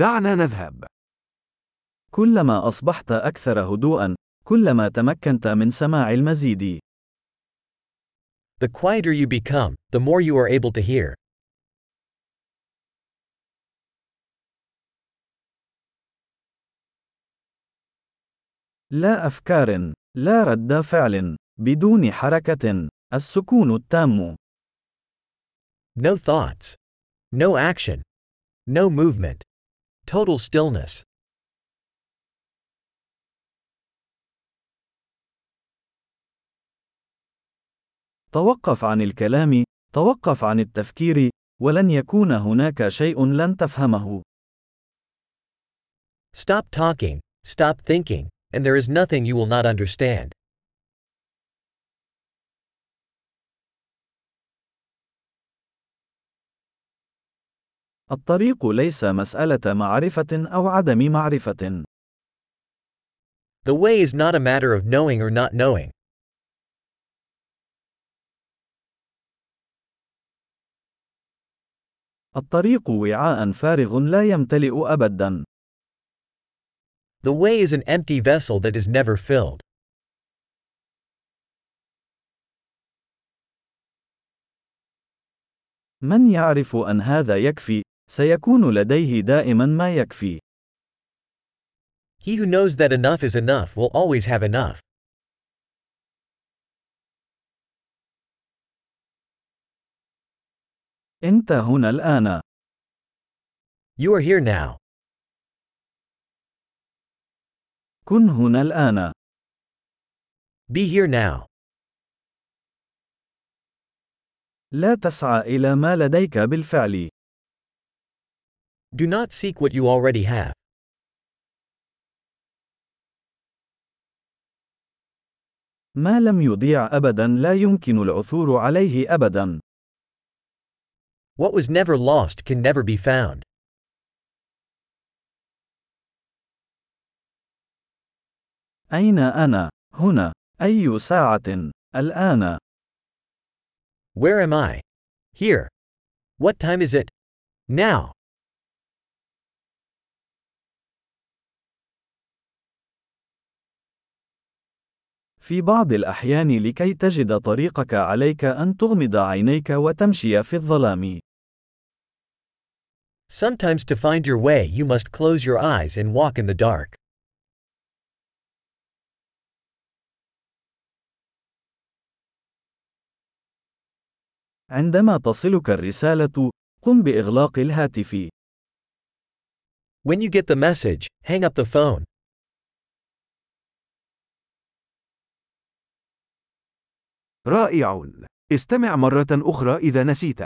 دعنا نذهب. كلما أصبحت أكثر هدوءًا، كلما تمكنت من سماع المزيد. The quieter you become, the more you are able to hear. لا أفكار، لا رد فعل، بدون حركة، السكون التام. No thoughts. No action. No movement. Total stillness. توقف عن الكلام، توقف عن التفكير، ولن يكون هناك شيء لن تفهمه. Stop talking, stop thinking, and there is nothing you will not understand. الطريق ليس مسألة معرفة أو عدم معرفة. The way is not a matter of knowing or not knowing. الطريق وعاء فارغ لا يمتلئ أبدا. The way is an empty vessel that is never filled. من يعرف أن هذا يكفي، سيكون لديه دائما ما يكفي. He who knows that enough is enough will always have enough. أنت هنا الآن. You are here now. كن هنا الآن. Be here now. لا تسعى إلى ما لديك بالفعل. Do not seek what you already have. ما لم يضيع أبدا لا يمكن العثور عليه أبدا. What was never lost can never be found. أين أنا؟ هنا. أي ساعة؟ الآن. Where am I? Here. What time is it? Now. في بعض الأحيان لكي تجد طريقك عليك أن تغمض عينيك وتمشي في الظلام. Sometimes to find your way you must close your eyes and walk in the dark. عندما تصلك الرسالة، قم بإغلاق الهاتف. When you get the message, hang up the phone. رائع. استمع مرة أخرى إذا نسيت.